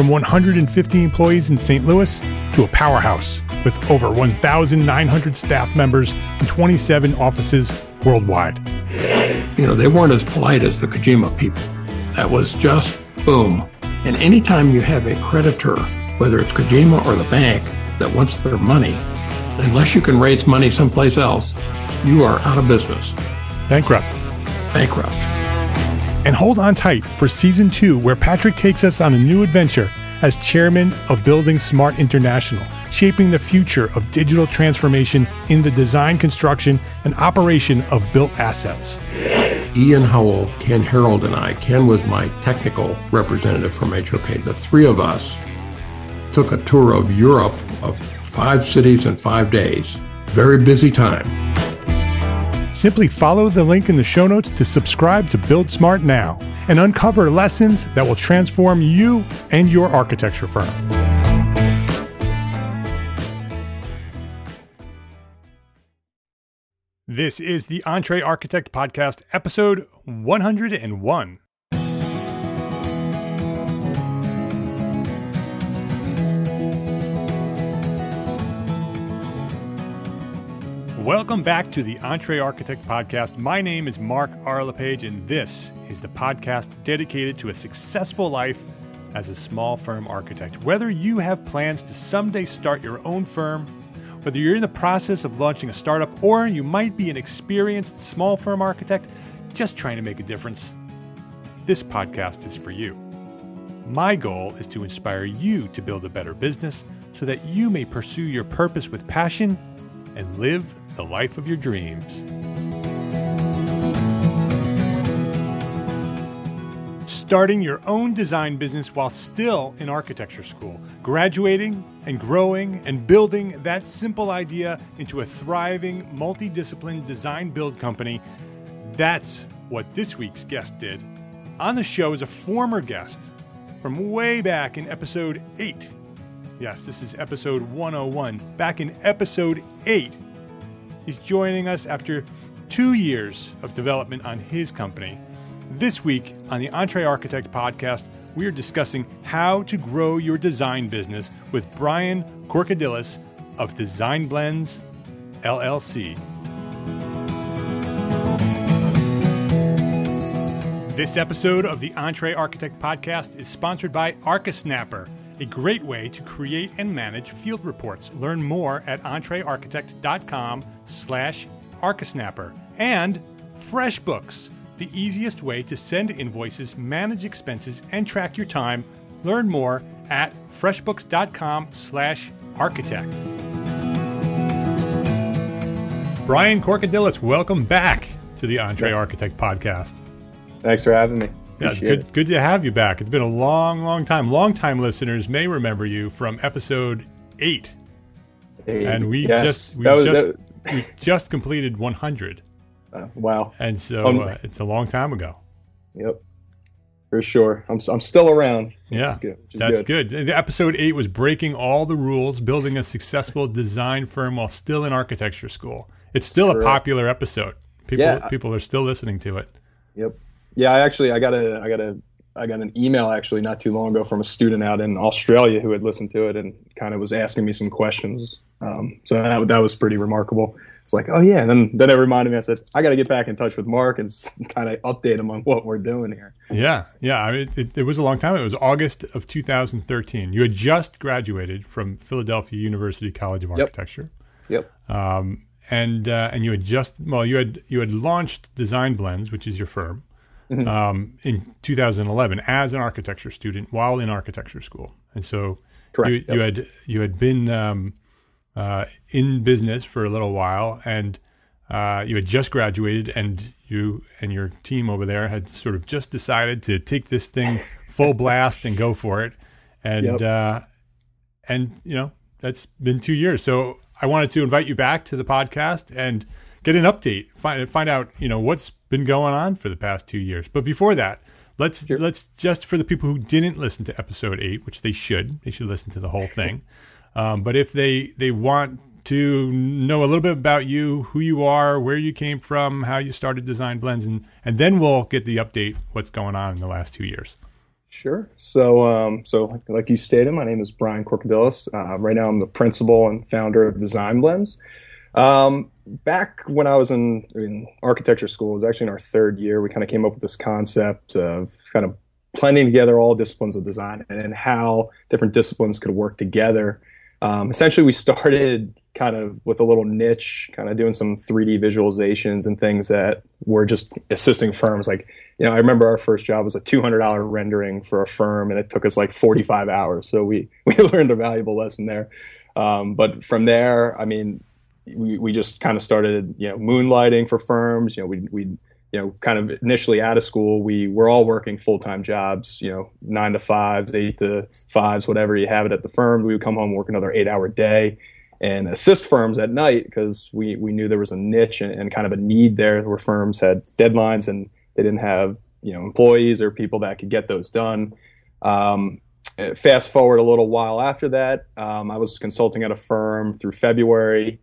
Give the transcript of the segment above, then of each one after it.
from 150 employees in St. Louis to a powerhouse with over 1,900 staff members and 27 offices worldwide. You know, they weren't as polite as the Kojima people. That was just boom. And anytime you have a creditor, whether it's Kojima or the bank, that wants their money, unless you can raise money someplace else, you are out of business. Bankrupt. Bankrupt. And hold on tight for season two, where Patrick takes us on a new adventure as chairman of Building Smart International, shaping the future of digital transformation in the design, construction, and operation of built assets. Ian Howell, Ken Harold, and I, Ken was my technical representative from HOK. The three of us took a tour of Europe of five cities in five days. Very busy time. Simply follow the link in the show notes to subscribe to Build Smart now and uncover lessons that will transform you and your architecture firm. This is the EntreArchitect Podcast, episode 101. Welcome back to the Entre Architect Podcast. My name is Mark R. LePage, and this is the podcast dedicated to a successful life as a small firm architect. Whether you have plans to someday start your own firm, whether you're in the process of launching a startup, or you might be an experienced small firm architect just trying to make a difference, this podcast is for you. My goal is to inspire you to build a better business so that you may pursue your purpose with passion and live the life of your dreams. Starting your own design business while still in architecture school, graduating and growing and building that simple idea into a thriving, multidiscipline design build company. That's what this week's guest did. On the show is a former guest from way back in episode 8. Yes, this is episode 101. Back in episode 8, He's joining us after two years of development on his company. This week on the Entre Architect podcast, we are discussing how to grow your design business with Brian Korkodilis of Design Blends LLC. This episode of the Entre Architect podcast is sponsored by ArchiSnapper a great way to create and manage field reports. Learn more at entrearchitect.com slash archisnapper. And FreshBooks, the easiest way to send invoices, manage expenses, and track your time. Learn more at freshbooks.com slash architect. Brian Korkodilis, welcome back to the Entre Architect podcast. Thanks for having me. Yeah, it's good, good to have you back. It's been a long, long time. Long time listeners may remember you from episode eight, Hey, and we yes, just we was- just that- we just completed 100, uh, wow. and so Um, uh, it's a long time ago. Yep. For sure. I'm, I'm still around. Yeah, good, that's good. The Episode eight was breaking all the rules, building a successful design firm while still in architecture school. It's still a popular episode. People Yeah. people are still listening to it. Yep. Yeah, I actually I got a I got a I got an email actually not too long ago from a student out in Australia who had listened to it and kind of was asking me some questions. Um, so that that was pretty remarkable. It's like, oh yeah, and then then it reminded me. I said, I got to get back in touch with Mark and kind of update him on what we're doing here. Yeah, yeah. I mean, it, it was a long time. It was August of 2013. You had just graduated from Philadelphia University College of Yep. Architecture. Yep. Um, and uh, and you had just well, you had you had launched Design Blends, which is your firm, mm-hmm. um, in 2011 as an architecture student while in architecture school, and so Correct. You, yep. you had you had been um, uh, in business for a little while, and uh, you had just graduated, and you and your team over there had sort of just decided to take this thing full blast and go for it, and yep. uh, and you know that's been two years. So I wanted to invite you back to the podcast and get an update, find find out you know what's been going on for the past two years. But before that, let's sure. let's just for the people who didn't listen to episode eight, which they should, they should listen to the whole thing. Um, but if they they want to know a little bit about you, who you are, where you came from, how you started Design Blends, and and then we'll get the update what's going on in the last two years. Sure. So, um, so like you stated, my name is Brian Corkadillis. Uh, right now, I'm the principal and founder of Design Blends. Um, back when I was in, in architecture school, it was actually in our third year, we kind of came up with this concept of kind of blending together all disciplines of design and how different disciplines could work together. Um, essentially, we started kind of with a little niche, kind of doing some 3D visualizations and things that were just assisting firms. Like, you know, I remember our first job was a $200 rendering for a firm, and it took us like 45 hours. So we we learned a valuable lesson there. Um, but from there, I mean, we, we just kind of started, you know, moonlighting for firms. You know, we we you know, kind of initially out of school, we were all working full time jobs. You know, nine to fives, eight to fives, whatever you have it at the firm. We would come home, work another eight hour day, and assist firms at night because we we knew there was a niche and, and kind of a need there where firms had deadlines and they didn't have you know employees or people that could get those done. Um, fast forward a little while after that, um, I was consulting at a firm through February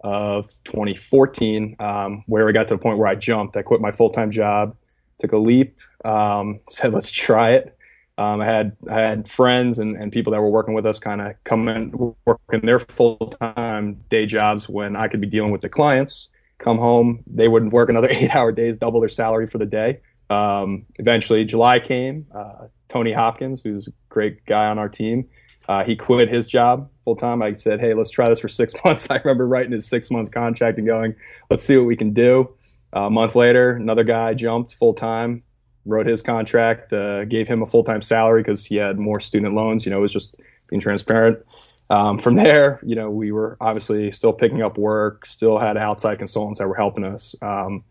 of 2014, um, where I got to the point where I jumped. I quit my full time job, took a leap, um, said, let's try it. Um, I had I had friends and, and people that were working with us kind of come in working their full time day jobs when I could be dealing with the clients. Come home, they would work another eight hour days, double their salary for the day. Um, eventually, July came. Uh, Tony Hopkins, who's a great guy on our team, uh, he quit his job full time. I said, "Hey, let's try this for six months." I remember writing his six month contract and going, "Let's see what we can do." Uh, a month later, another guy jumped full time, wrote his contract, uh, gave him a full time salary because he had more student loans. You know, it was just being transparent. Um, from there, you know, we were obviously still picking up work, still had outside consultants that were helping us. Um,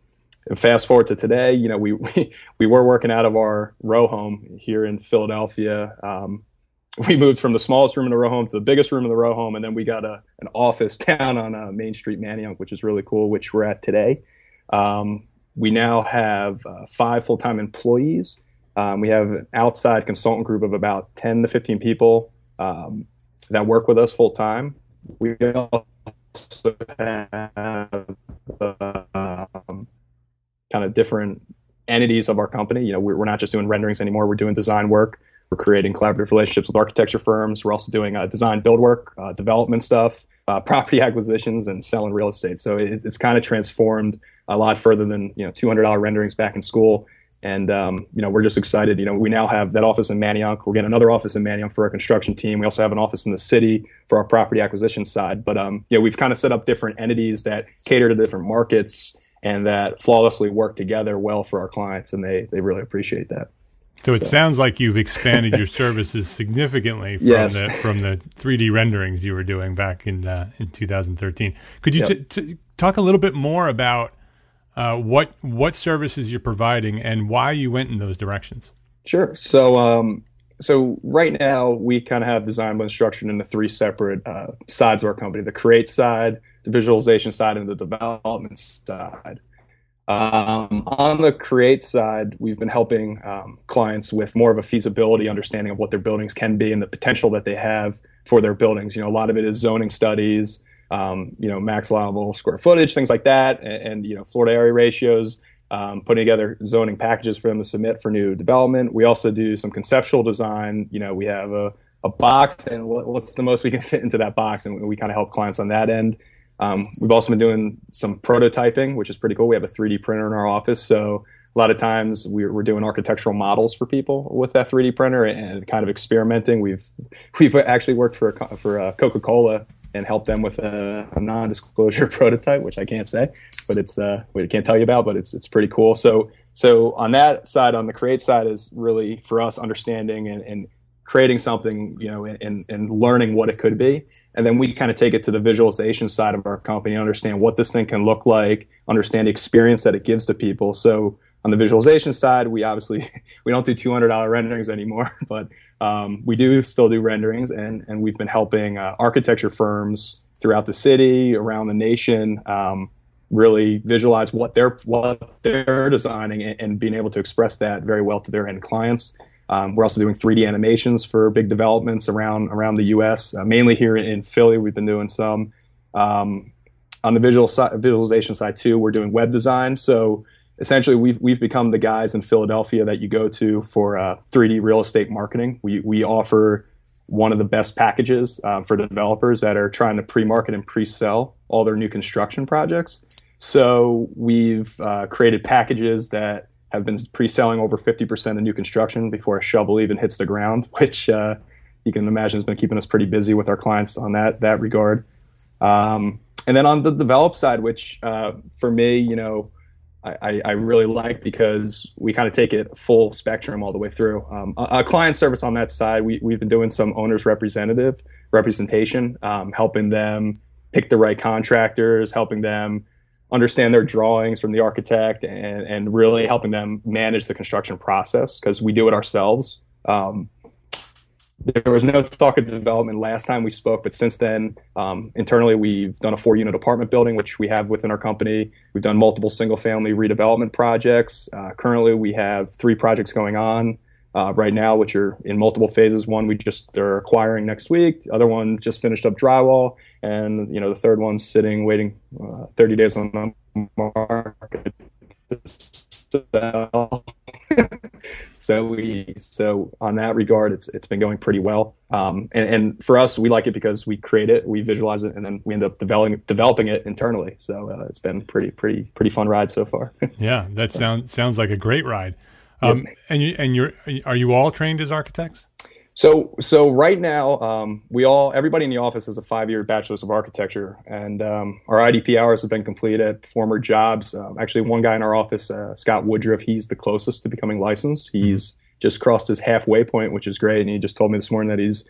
and fast forward to today, you know, we, we, we were working out of our row home here in Philadelphia. Um, we moved from the smallest room in the row home to the biggest room in the row home, and then we got a an office down on uh, Main Street, Manayunk, which is really cool, which we're at today. Um, we now have uh, five full time employees. Um, we have an outside consultant group of about 10 to 15 people um, that work with us full time. We also have um, kind of different entities of our company. You know, we're, we're not just doing renderings anymore, we're doing design work. We're creating collaborative relationships with architecture firms. We're also doing uh, design build work, uh, development stuff, uh, property acquisitions, and selling real estate. So it, it's kind of transformed a lot further than you know $200 renderings back in school. And um, you know we're just excited. You know we now have that office in Manayunk. We're getting another office in Manayunk for our construction team. We also have an office in the city for our property acquisition side. But um, know we've kind of set up different entities that cater to different markets and that flawlessly work together well for our clients, and they they really appreciate that. So it so. sounds like you've expanded your services significantly from yes. the from the 3D renderings you were doing back in uh, in 2013. Could you yep. t- t- talk a little bit more about uh, what what services you're providing and why you went in those directions? Sure. So um, so right now we kind of have design blend structured into three separate uh, sides of our company: the create side, the visualization side, and the development side. Um, on the create side, we've been helping um, clients with more of a feasibility understanding of what their buildings can be and the potential that they have for their buildings. You know, a lot of it is zoning studies, um, you know, max allowable square footage, things like that, and, and you know, floor area ratios. Um, putting together zoning packages for them to submit for new development. We also do some conceptual design. You know, we have a, a box, and what's the most we can fit into that box, and we kind of help clients on that end. Um, we've also been doing some prototyping, which is pretty cool. We have a 3D printer in our office, so a lot of times we're, we're doing architectural models for people with that 3D printer and kind of experimenting. We've we've actually worked for for uh, Coca Cola and help them with a, a non-disclosure prototype, which I can't say, but it's uh, we can't tell you about, but it's it's pretty cool. So so on that side, on the create side, is really for us understanding and, and creating something, you know, and, and learning what it could be. And then we kind of take it to the visualization side of our company, understand what this thing can look like, understand the experience that it gives to people. So on the visualization side, we obviously we don't do two hundred dollar renderings anymore, but um, we do still do renderings, and and we've been helping uh, architecture firms throughout the city, around the nation, um, really visualize what they're what they're designing and, and, being able to express that very well to their end clients. Um, we're also doing 3D animations for big developments around around the U.S. Uh, mainly here in Philly, we've been doing some. Um, on the visual side, visualization side too, we're doing web design. So essentially we've we've become the guys in Philadelphia that you go to for uh, 3D real estate marketing. We we offer one of the best packages uh, for developers that are trying to pre-market and pre-sell all their new construction projects. So we've uh, created packages that have been pre-selling over 50% of new construction before a shovel even hits the ground, which uh, you can imagine has been keeping us pretty busy with our clients on that that regard. Um, and then on the develop side, which uh, for me, you know, I, I, really like because we kind of take it full spectrum all the way through. Um, a, a, client service on that side, we, we've been doing some owners representative representation, um, helping them pick the right contractors, helping them understand their drawings from the architect, and, and really helping them manage the construction process because we do it ourselves. Um, there was no talk of development last time we spoke, but since then, um, internally, we've done a four unit apartment building, which we have within our company. We've done multiple single family redevelopment projects. Uh, currently, we have three projects going on uh, right now, which are in multiple phases. One we just they're acquiring next week, the other one just finished up drywall, and you know the third one's sitting waiting uh, 30 days on the market so we so on that regard, it's it's been going pretty well. Um, and, and, for us, we like it because we create it, we visualize it, and then we end up developing developing it internally. So uh, it's been pretty pretty pretty fun ride so far. yeah, that sounds sounds like a great ride. Um, yep. And you and you're are you all trained as architects? So, so right now, um, we all, everybody in the office has a five-year bachelor's of architecture, and um, our IDP hours have been completed. At former jobs, um, actually, one guy in our office, uh, Scott Woodruff, he's the closest to becoming licensed. Mm-hmm. He's just crossed his halfway point, which is great, and he just told me this morning that he's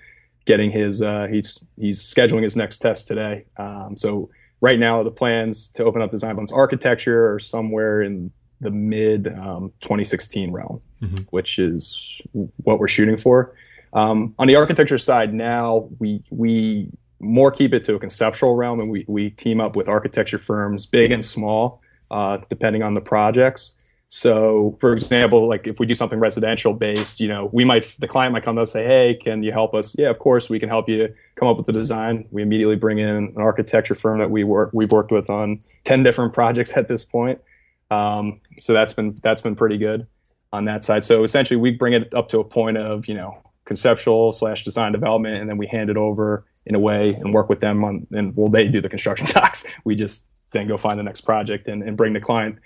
getting his, uh, he's he's scheduling his next test today. Um, so right now, the plans to open up Design Blends architecture are somewhere in the mid um, 2016 realm, mm-hmm. which is what we're shooting for. Um, on the architecture side, now we we more keep it to a conceptual realm, and we we team up with architecture firms, big and small, uh, depending on the projects. So, for example, like if we do something residential based, you know, we might the client might come to us and say, "Hey, can you help us?" Yeah, of course, we can help you come up with the design. We immediately bring in an architecture firm that we work we've worked with on ten different projects at this point. Um, so that's been that's been pretty good on that side. So essentially, we bring it up to a point of you know conceptual slash design development, and then we hand it over in a way and work with them on, and well, they do the construction docs. We just then go find the next project and, and bring the client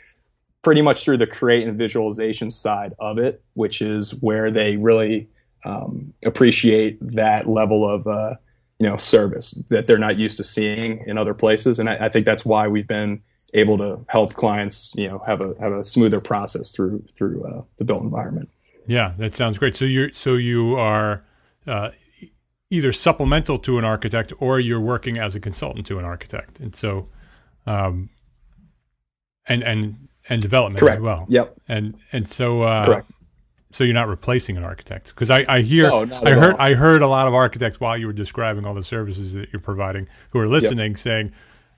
pretty much through the create and visualization side of it, which is where they really um, appreciate that level of uh, you know service that they're not used to seeing in other places. And I, I, think that's why we've been able to help clients you know have a have a smoother process through through uh, the built environment. Yeah, that sounds great. So you're so you are uh, either supplemental to an architect or you're working as a consultant to an architect, and so um, and and and development Correct. as well. Yep. And and so uh, Correct. So you're not replacing an architect because I, I hear no, I heard all. I heard a lot of architects while you were describing all the services that you're providing who are listening yep. saying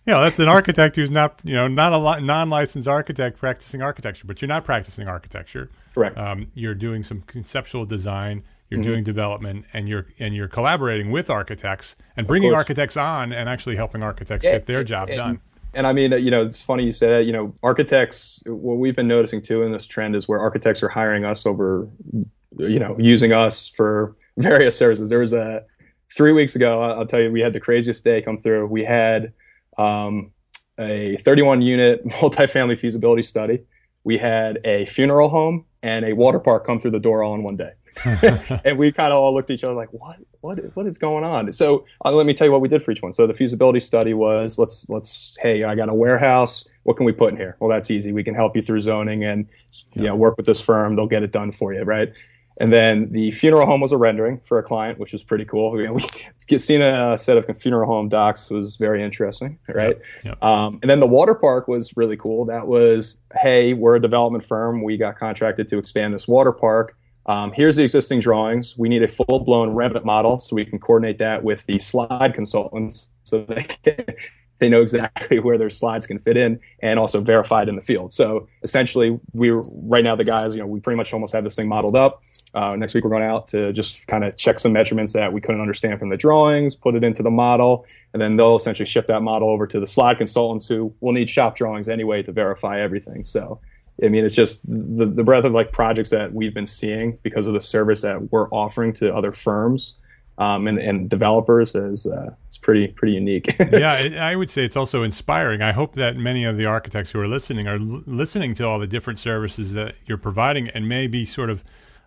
you know, that's an architect who's not, you know, not a non-licensed architect practicing architecture, but you're not practicing architecture. Correct. Um, you're doing some conceptual design. You're mm-hmm. doing development, and you're and you're collaborating with architects and bringing architects on, and actually helping architects get their job and, done. And I mean, you know, it's funny you say that. You know, architects. What we've been noticing too in this trend is where architects are hiring us over, you know, using us for various services. There was a three weeks ago. I'll tell you, we had the craziest day come through. We had um, a 31 unit multifamily feasibility study. We had a funeral home and a water park come through the door all in one day. and we kind of all looked at each other like, what? what what is going on? So uh, let me tell you what we did for each one. So the feasibility study was let's let's hey, I got a warehouse. What can we put in here? Well, that's easy. We can help you through zoning and you know work with this firm. They'll get it done for you, right? And then the funeral home was a rendering for a client, which was pretty cool. We, we seen a set of funeral home docs was very interesting, right? Yep, yep. Um, and then the water park was really cool. That was, hey, we're a development firm. We got contracted to expand this water park. Um, here's the existing drawings. We need a full blown Revit model so we can coordinate that with the slide consultants so they can, they know exactly where their slides can fit in and also verified in the field. So essentially, we're right now the guys, you know, we pretty much almost have this thing modeled up. Uh, next week we're going out to just kind of check some measurements that we couldn't understand from the drawings, put it into the model, and then they'll essentially ship that model over to the slide consultants who will need shop drawings anyway to verify everything. So I mean, it's just the, the breadth of like projects that we've been seeing because of the service that we're offering to other firms um, and, and developers is uh, it's pretty pretty unique. yeah, I would say it's also inspiring. I hope that many of the architects who are listening are l- listening to all the different services that you're providing and maybe sort of.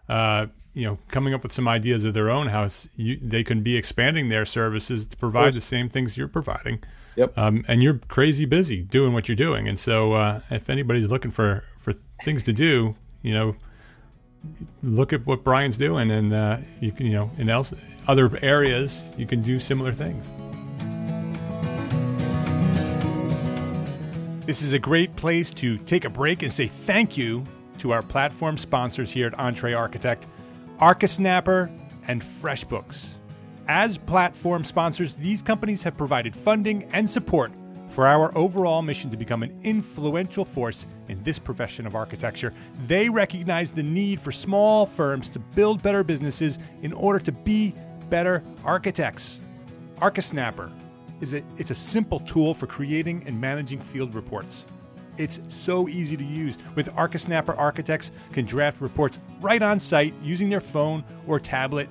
Uh, you know, coming up with some ideas of their own house, you, they can be expanding their services to provide the same things you're providing. Yep. Um, and you're crazy busy doing what you're doing, and so uh, if anybody's looking for for things to do, you know, look at what Brian's doing, and uh, you can, you know, in else other areas, you can do similar things. This is a great place to take a break and say thank you to our platform sponsors here at EntreArchitect, ArchiSnapper and FreshBooks. As platform sponsors, these companies have provided funding and support for our overall mission to become an influential force in this profession of architecture. They recognize the need for small firms to build better businesses in order to be better architects. ArchiSnapper is a, it's a simple tool for creating and managing field reports. It's so easy to use. With ArchiSnapper, architects can draft reports right on site using their phone or tablet.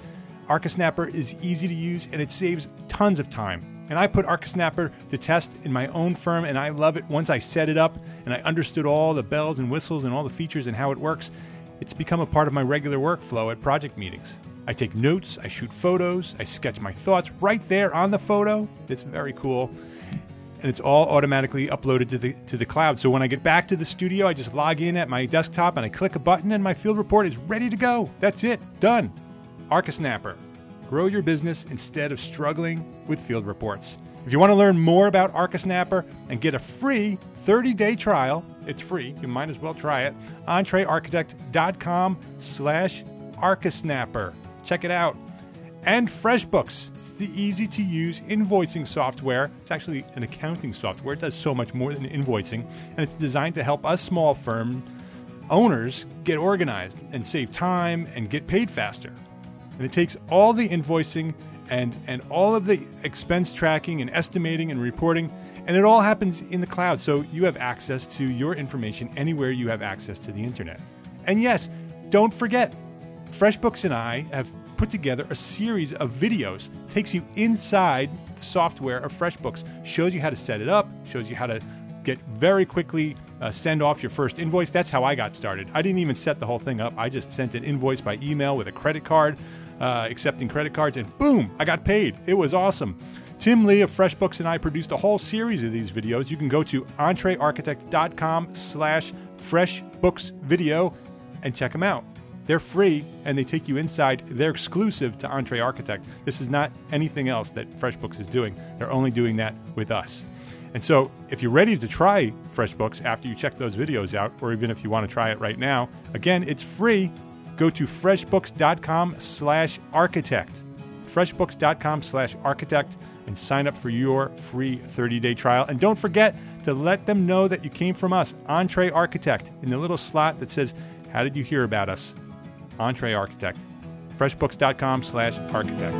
ArchiSnapper is easy to use and it saves tons of time. And I put ArchiSnapper to test in my own firm and I love it. Once I set it up and I understood all the bells and whistles and all the features and how it works, it's become a part of my regular workflow at project meetings. I take notes, I shoot photos, I sketch my thoughts right there on the photo. It's very cool. And it's all automatically uploaded to the to the cloud. So when I get back to the studio, I just log in at my desktop and I click a button and my field report is ready to go. That's it. Done. ArchiSnapper. Grow your business instead of struggling with field reports. If you want to learn more about ArchiSnapper and get a free 30-day trial, it's free. You might as well try it. EntreArchitect.com slash ArchiSnapper. Check it out. And FreshBooks. It's the easy to use invoicing software. It's actually an accounting software. It does so much more than invoicing. And it's designed to help us small firm owners get organized and save time and get paid faster. And it takes all the invoicing and, and all of the expense tracking and estimating and reporting, and it all happens in the cloud. So you have access to your information anywhere you have access to the internet. And yes, don't forget, FreshBooks and I have put together a series of videos. Takes you inside the software of FreshBooks, shows you how to set it up, shows you how to get very quickly uh, send off your first invoice. That's how I got started. I didn't even set the whole thing up. I just sent an invoice by email with a credit card, uh, accepting credit cards, and boom, I got paid. It was awesome. Tim Lee of FreshBooks and I produced a whole series of these videos. You can go to entrearchitect.com slash freshbooksvideo and check them out. They're free and they take you inside. They're exclusive to EntreArchitect. This is not anything else that FreshBooks is doing. They're only doing that with us. And so, if you're ready to try FreshBooks after you check those videos out, or even if you want to try it right now, again, it's free. Go to freshbooks.com slash architect. freshbooks.com slash architect and sign up for your free 30-day trial. And don't forget to let them know that you came from us, EntreArchitect, in the little slot that says, "How did you hear about us?" EntreArchitect. FreshBooks.com slash architect.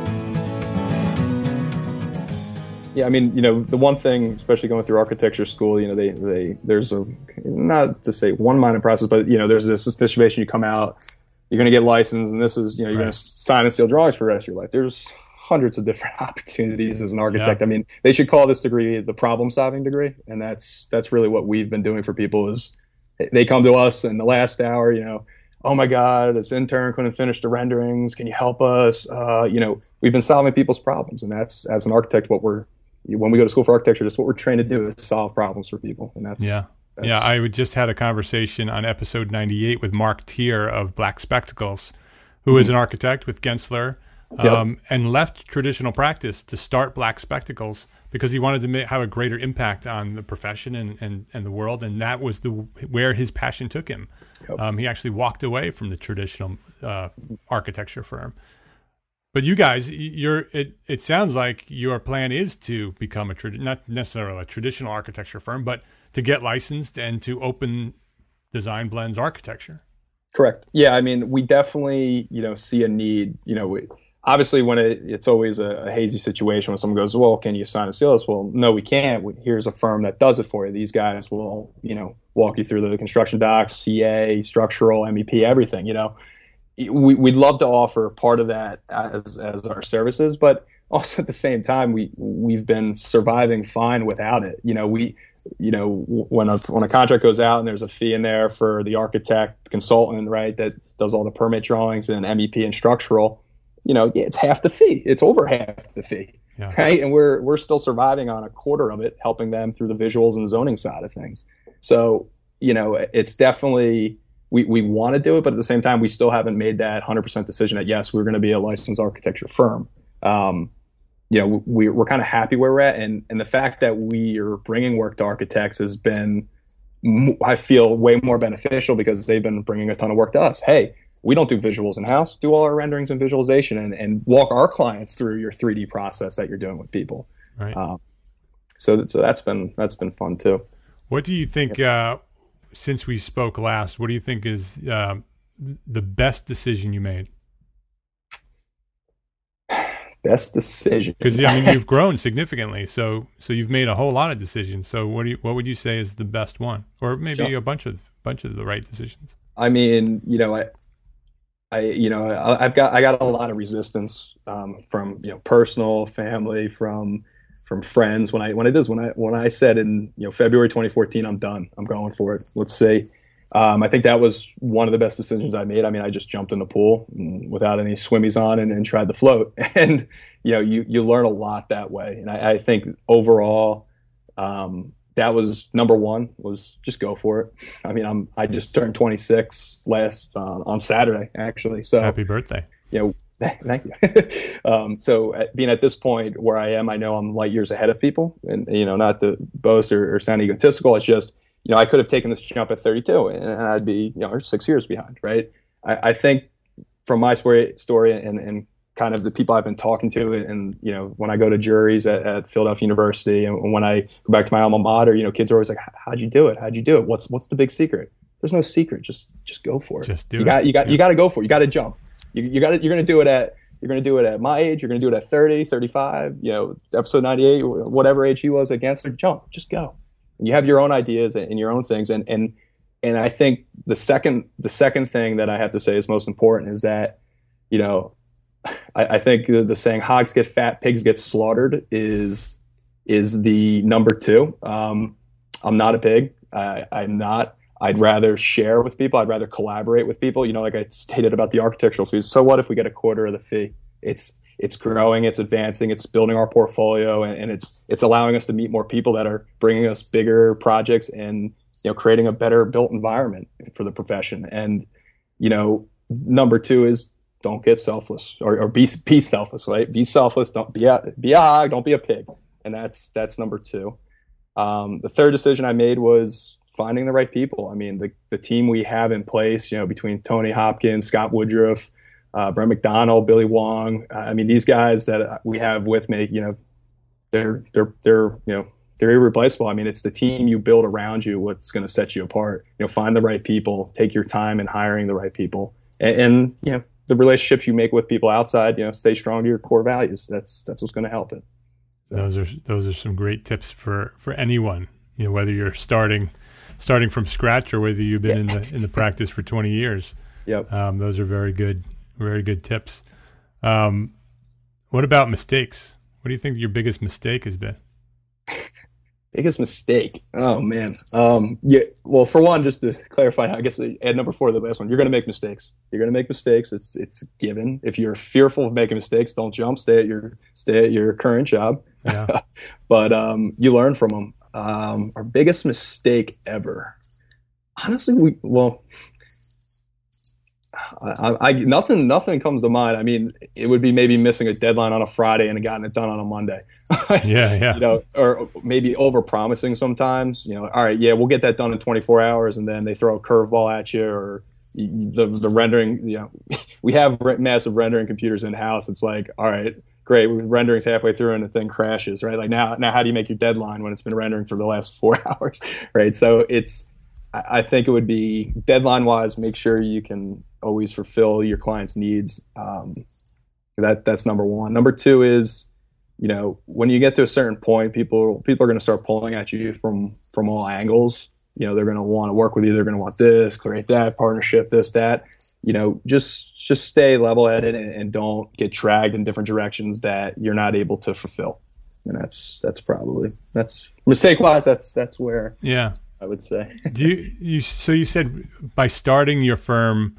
Yeah, I mean, you know, the one thing, especially going through architecture school, you know, they, they there's a not to say one minded process, but you know, there's this situation you come out, you're going to get licensed, and this is, you know, you're right. going to sign and seal drawings for the rest of your life. There's hundreds of different opportunities as an architect. Yeah. I mean, they should call this degree the problem solving degree, and that's that's really what we've been doing for people. Is they come to us in the last hour, you know, oh my god this intern couldn't finish the renderings can you help us uh, you know we've been solving people's problems, and that's as an architect what we're when we go to school for architecture, that's what we're trained to do is solve problems for people, and that's yeah. That's, yeah, I just had a conversation on episode 98 with Marc Teer of Black Spectacles, who mm-hmm. is an architect with Gensler um, yep. and left traditional practice to start Black Spectacles because he wanted to make, have a greater impact on the profession and, and, and the world. And that was the where his passion took him. Yep. Um, he actually walked away from the traditional uh, architecture firm. But you guys, you're it. It sounds like your plan is to become a trad- not necessarily a traditional architecture firm, but to get licensed and to open design blends architecture. Correct. Yeah, I mean, we definitely you know see a need. You know, we, obviously when it, it's always a, a, hazy situation when someone goes, well, can you sign a seal list? Well, no, we can't. Here's a firm that does it for you. These guys will, you know, walk you through the construction docs, CA, structural, MEP, everything, you know. We, we'd love to offer part of that as, as our services, but also at the same time, we, we've been surviving fine without it. You know, we, you know, when a, when a contract goes out and there's a fee in there for the architect, consultant, right, that does all the permit drawings and MEP and structural, you know, it's half the fee. It's over half the fee. Yeah. Right. And we're we're still surviving on a quarter of it, helping them through the visuals and zoning side of things. So, you know, it's definitely we, we want to do it, but at the same time, we still haven't made that 100% decision that yes, we're going to be a licensed architecture firm. Um, you know, we, we're kind of happy where we're at, and and the fact that we are bringing work to architects has been, I feel, way more beneficial because they've been bringing a ton of work to us. Hey, we don't do visuals in house. Do all our renderings and visualization, and, and walk our clients through your 3D process that you're doing with people. Right. Um, so so that's been that's been fun too. What do you think? Uh, since we spoke last, what do you think is uh, the best decision you made? Best decision because I mean you've grown significantly, so so you've made a whole lot of decisions. So what do you what would you say is the best one, or maybe sure. a bunch of bunch of the right decisions? I mean, you know, I I, you know, I, have got I got a lot of resistance um, from you know personal, family, from from friends when I when I did when I when I said in you know February 2014 I'm done I'm going for it let's say um, I think that was one of the best decisions I made I mean I just jumped in the pool without any swimmies on and, and tried to float and you know you you learn a lot that way and I, I think overall um, that was number one was just go for it. I mean, I'm I just turned 26 last uh, on Saturday actually. So happy birthday. You know, thank you. um, so at, being at this point where I am, I know I'm light years ahead of people, and you know, not to boast or, or sound egotistical. It's just you know, I could have taken this jump at 32, and I'd be you know six years behind, right? I, I think from my story, story and, and kind of the people I've been talking to, and you know, when I go to juries at, at, Philadelphia University, and when I go back to my alma mater, you know, kids are always like, "How'd you do it? How'd you do it? What's what's the big secret?" There's no secret. Just just go for it. Just do you it. Got, you got yeah. you got to go for it. You got to jump. You, you got you're going to do it at you're going to do it at my age. You're going to do it at 30, 35. You know, episode 98, whatever age he was against. Jump. Just go. You have your own ideas and your own things, and and and I think the second the second thing that I have to say is most important is that you know I, I think the, the, saying "hogs get fat, pigs get slaughtered" is is the number two. Um, I'm not a pig. I, I'm not. I'd rather share with people. I'd rather collaborate with people. You know, like I stated about the architectural fees. So what if we get a quarter of the fee? It's it's growing, it's advancing, it's building our portfolio, and, and it's it's allowing us to meet more people that are bringing us bigger projects and you know creating a better built environment for the profession. And you know, number two is don't get selfless or, or be be selfless, right? Be selfless. Don't be a be a hog. Don't be a pig. And that's that's number two. Um, the third decision I made was finding the right people. I mean, the the team we have in place, you know, between Tony Hopkins, Scott Woodruff, uh, Brent McDonald, Billy Wong. I mean, these guys that we have with me, you know, they're they're they're you know they're irreplaceable. I mean, it's the team you build around you what's going to set you apart. You know, find the right people, take your time in hiring the right people, and, and you know, the relationships you make with people outside, you know, stay strong to your core values. That's that's what's going to help it. So. Those are those are some great tips for for anyone. You know, whether you're starting starting from scratch or whether you've been yeah. in the in the practice for 20 years. Yep. Um, those are very good, very good tips. Um, what about mistakes? What do you think your biggest mistake has been? Biggest mistake. Oh man. Um, yeah. Well, for one, just to clarify, I guess add number four to the last one. You're going to make mistakes. You're going to make mistakes. It's it's given. If you're fearful of making mistakes, don't jump. Stay at your stay at your current job. Yeah. but um, you learn from them. Um, our biggest mistake ever. Honestly, we well, I, I, nothing nothing comes to mind. I mean, it would be maybe missing a deadline on a Friday and gotten it done on a Monday. yeah, yeah. You know, or maybe over promising sometimes. You know, all right, yeah, we'll get that done in 24 hours, and then they throw a curveball at you, or the the rendering. You know, we have massive rendering computers in house. It's like, all right, great, rendering's halfway through and the thing crashes, right? Like now, now how do you make your deadline when it's been rendering for the last four hours, right? So it's I think it would be deadline wise, make sure you can always fulfill your client's needs. Um, that that's number one. Number two is, you know, when you get to a certain point, people people are going to start pulling at you from from all angles. You know, they're going to want to work with you. They're going to want this, create that partnership, this, that. You know, just just stay level headed and, and don't get dragged in different directions that you're not able to fulfill. And that's that's probably that's mistake wise. That's that's where yeah I would say. Do you, you so you said by starting your firm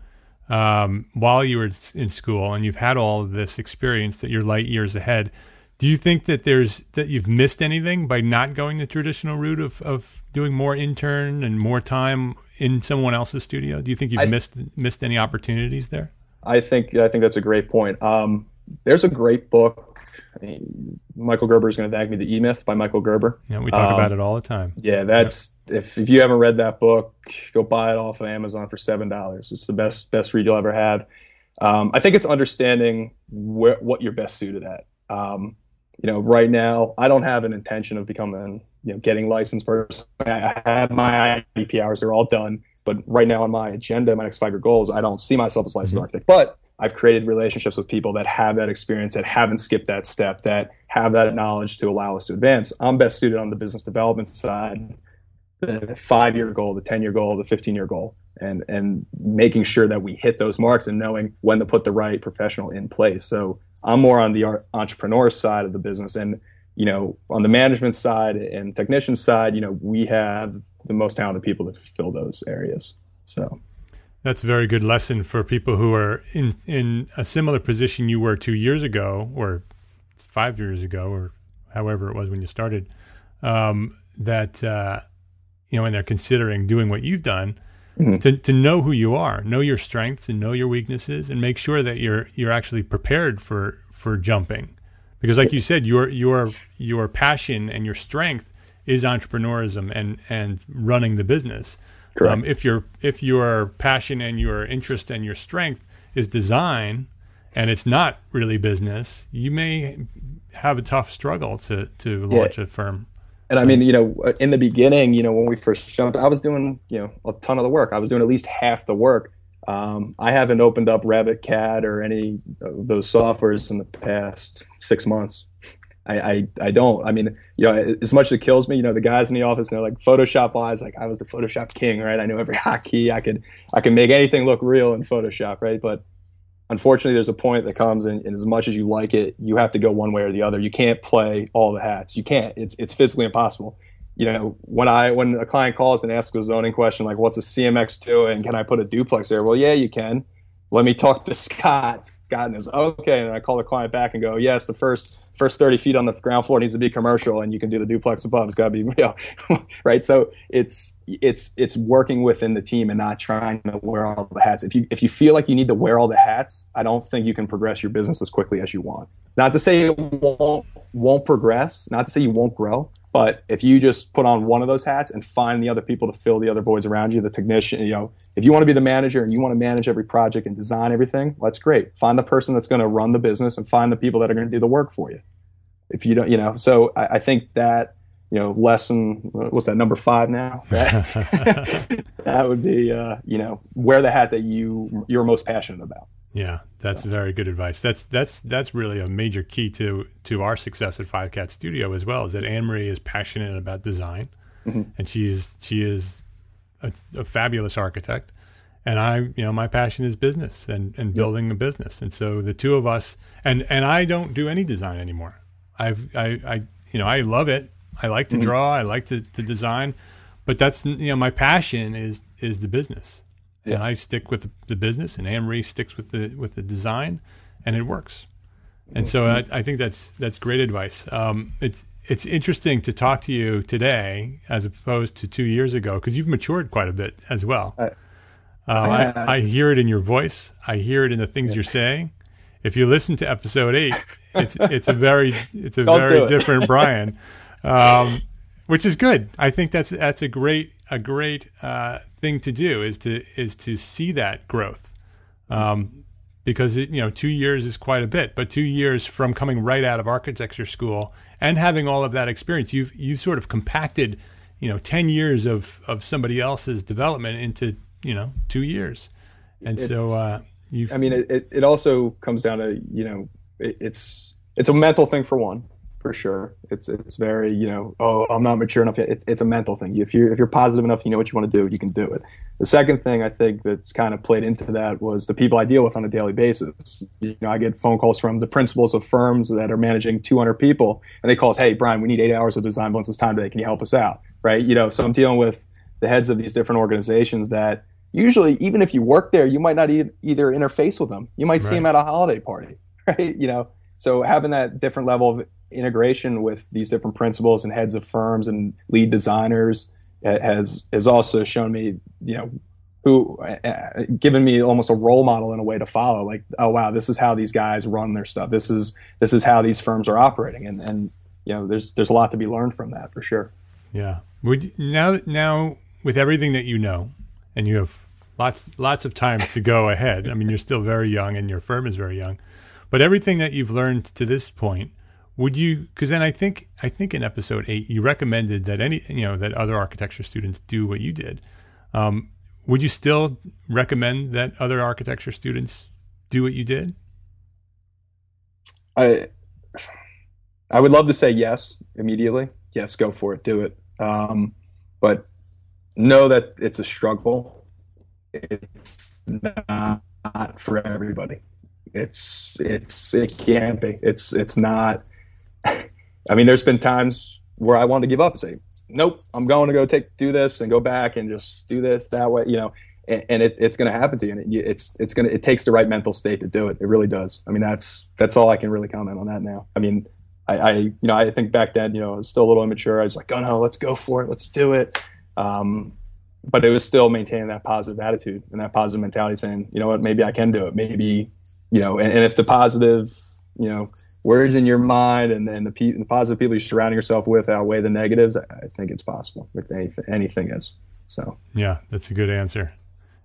um, while you were in school and you've had all of this experience that you're light years ahead. Do you think that there's that you've missed anything by not going the traditional route of, of doing more intern and more time in someone else's studio? Do you think you've th- missed missed any opportunities there? I think I think that's a great point. Um, there's a great book I mean, Michael Gerber is going to thank me. The E Myth by Michael Gerber. Yeah, we talk um, about it all the time. Yeah, that's yep. if if you haven't read that book, go buy it off of Amazon for seven dollars. It's the best best read you'll ever have. Um, I think it's understanding where, what you're best suited at. Um, you know, right now I don't have an intention of becoming you know getting licensed person. I have my IDP hours; they're all done. But right now on my agenda, my next five year goals, I don't see myself as licensed mm-hmm. architect. But I've created relationships with people that have that experience, that haven't skipped that step, that have that knowledge to allow us to advance. I'm best suited on the business development side, the five year goal, the 10 year goal, the 15 year goal, and, and making sure that we hit those marks and knowing when to put the right professional in place. So I'm more on the entrepreneur side of the business. And, you know, on the management side and technician side, you know, we have the most talented people to fill those areas. So that's a very good lesson for people who are in in a similar position you were two years ago, or five years ago, or however it was when you started. Um, that uh, you know, when they're considering doing what you've done, mm-hmm. to to know who you are, know your strengths, and know your weaknesses, and make sure that you're you're actually prepared for for jumping, because like you said, your your your passion and your strength is entrepreneurism and and running the business. Um, if your if your passion and your interest and your strength is design, and it's not really business, you may have a tough struggle to to launch yeah. a firm. And I mean, you know, in the beginning, you know, when we first jumped, I was doing, you know, a ton of the work. I was doing at least half the work. Um, I haven't opened up Revit CAD or any of those softwares in the past six months. I, I, I don't. I mean, you know, as much as it kills me, you know, the guys in the office know, like Photoshop wise, like I was the Photoshop king, right? I knew every hotkey. I could I could make anything look real in Photoshop, right? But unfortunately, there's a point that comes, and, and as much as you like it, you have to go one way or the other. You can't play all the hats. You can't. It's it's physically impossible. You know, when I when a client calls and asks a zoning question like, "What's a CMX2 and can I put a duplex there?" Well, yeah, you can let me talk to Scott. Scott is okay. And I call the client back and go, yes, the first first 30 feet on the ground floor needs to be commercial and you can do the duplex above. It's got to be real. right. So it's, it's, it's working within the team and not trying to wear all the hats. If you, if you feel like you need to wear all the hats, I don't think you can progress your business as quickly as you want. Not to say it won't, won't progress, not to say you won't grow, but if you just put on one of those hats and find the other people to fill the other voids around you, the technician, you know, if you want to be the manager and you want to manage every project and design everything, well, that's great. Find the person that's going to run the business and find the people that are going to do the work for you. If you don't, you know, so I, I think that, you know, lesson, what's that, number five now? That, that would be, uh, you know, wear the hat that you, you're most passionate about. Yeah, that's so. very good advice. That's that's that's really a major key to to our success at Five Cat Studio as well. Is that Anne Marie is passionate about design, mm-hmm. and she's she is a, a, fabulous architect, and I you know my passion is business and and building yep. a business, and so the two of us and and I don't do any design anymore. I've I I you know I love it. I like to mm-hmm. draw. I like to, to design, but that's you know my passion is is the business, yeah. and I stick with the, business, and Anne Marie sticks with the with the design, and it works. And so I, I think that's that's great advice. Um, it's it's interesting to talk to you today as opposed to two years ago because you've matured quite a bit as well. Uh, I, I, hear it in your voice. I hear it in the things yeah. you're saying. If you listen to episode eight, it's it's a very it's a Don't very different Brian, um, which is good. I think that's that's a great a great uh, thing to do is to is to see that growth. Um, because it, you know two years is quite a bit, but two years from coming right out of architecture school and having all of that experience, you've you've sort of compacted, you know, ten years of of somebody else's development into you know two years, and it's, so uh, you. I mean, it it also comes down to you know it, it's it's a mental thing for one for sure. It's it's very you know oh I'm not mature enough yet. It's it's a mental thing. If you if you're positive enough, you know what you want to do, you can do it. The second thing I think that's kind of played into that was the people I deal with on a daily basis. You know, I get phone calls from the principals of firms that are managing 200 people, and they call us, hey Brian, we need eight hours of design once this time today. Can you help us out? Right? You know, so I'm dealing with the heads of these different organizations that usually even if you work there, you might not e- either interface with them. You might right. see them at a holiday party, right? You know, so having that different level of integration with these different principals and heads of firms and lead designers has has also shown me, you know, who uh, given me almost a role model in a way to follow. Like, oh wow, this is how these guys run their stuff. This is this is how these firms are operating, and and you know, there's there's a lot to be learned from that for sure. Yeah. Would now now with everything that you know, and you have lots lots of time to go ahead. I mean, you're still very young, and your firm is very young. But everything that you've learned to this point, would you because then i think i think in episode 8 you recommended that any you know that other architecture students do what you did. Um, would you still recommend that other architecture students do what you did? I i would love to say yes immediately. Yes go for it do it. Um, but know that it's a struggle. It's not for everybody it's it's it can't be it's it's not I mean, there's been times where I wanted to give up and say, nope, I'm going to go take do this and go back and just do this that way, you know. And, and it, it's going to happen to you. And it, it's it's going to it takes the right mental state to do it. It really does. I mean, that's that's all I can really comment on that now. I mean, I, I you know I think back then, you know, I was still a little immature. I was like, oh no, let's go for it, let's do it. Um, but it was still maintaining that positive attitude and that positive mentality, saying, you know what, maybe I can do it. Maybe you know, and, and if the positive, you know words in your mind and, and the, pe- the positive people you're surrounding yourself with outweigh the negatives, I, I think it's possible. If anything, anything is. So yeah, that's a good answer.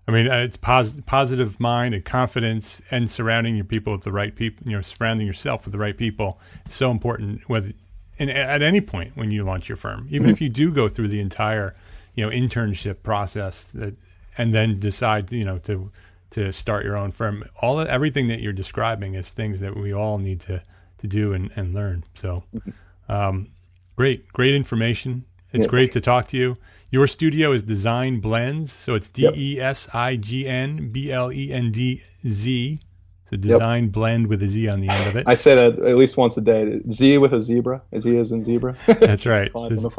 I mean, uh, it's pos- positive mind and confidence, and surrounding your people with the right people. You know, surrounding yourself with the right people is so important. Whether and at any point when you launch your firm, even mm-hmm. if you do go through the entire, you know, internship process, that, and then decide, you know, to to start your own firm, all everything that you're describing is things that we all need to to do and, and learn. So, um, great, great information. It's yeah. great to talk to you. Your studio is Design Blendz, so it's D E S I G N B L E N D Z. So design yep. blend with a Z on the end of it. I say that at least once a day. Z with a zebra, as he is in zebra. That's right.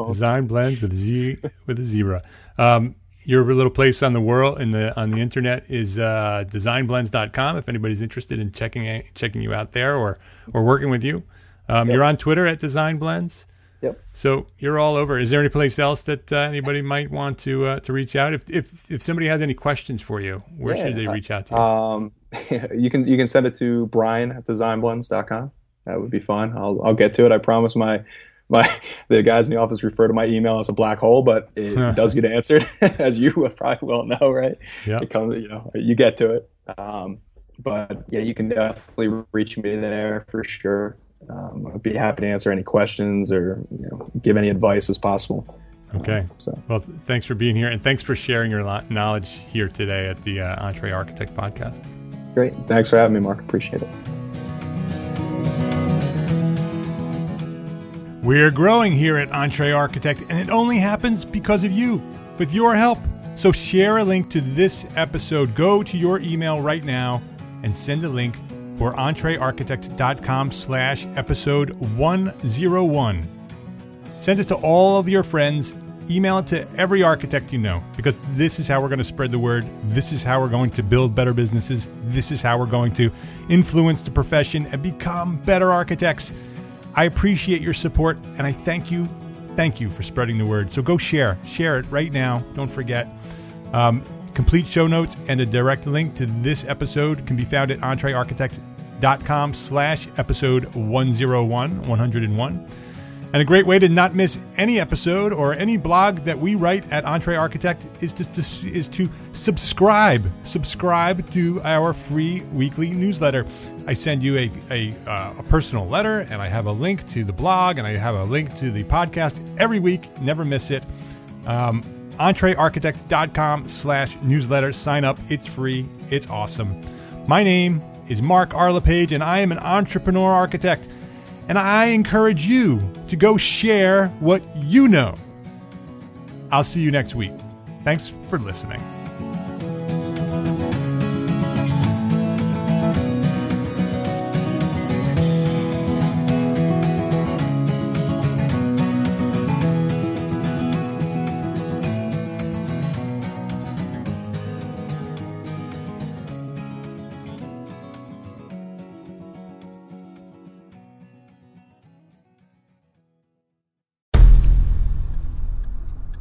design blends with Z with a zebra. Um, your little place on the world in the on the internet is uh, designblendz.com if anybody's interested in checking checking you out there or or working with you. Um, yep. you're on twitter at designblendz. yep. So you're all over. Is there any place else that uh, anybody might want to uh, to reach out? If, if if somebody has any questions for you where yeah, should they reach out to you? um, you can you can send it to brian at designblendz.com that would be fun. I'll, I'll get to it. I promise my my the guys in the office refer to my email as a black hole, but it does get answered, as you probably well know, right? Yeah. It comes, you know, you get to it. Um, but yeah, you can definitely reach me there for sure. Um, I'd be happy to answer any questions or you know, give any advice as possible. Okay. Um, so. Well, thanks for being here, and thanks for sharing your knowledge here today at the uh, EntreArchitect podcast. Great. Thanks for having me, Mark. Appreciate it. We're growing here at EntreArchitect, and it only happens because of you, with your help. So share a link to this episode. Go to your email right now and send a link for entrearchitect.com slash episode 101. Send it to all of your friends. Email it to every architect you know because this is how we're going to spread the word. This is how we're going to build better businesses. This is how we're going to influence the profession and become better architects. I appreciate your support and I thank you. Thank you for spreading the word. So go share. Share it right now. Don't forget. Um, complete show notes and a direct link to this episode can be found at entrearchitect.com slash episode 101, 101. And a great way to not miss any episode or any blog that we write at EntreArchitect is to, to, is to subscribe. Subscribe to our free weekly newsletter. I send you a, a, uh, a personal letter, and I have a link to the blog, and I have a link to the podcast every week. Never miss it. Um, entrearchitect.com slash newsletter. Sign up. It's free. It's awesome. My name is Mark R. LePage, and I am an entrepreneur architect. And I encourage you to go share what you know. I'll see you next week. Thanks for listening.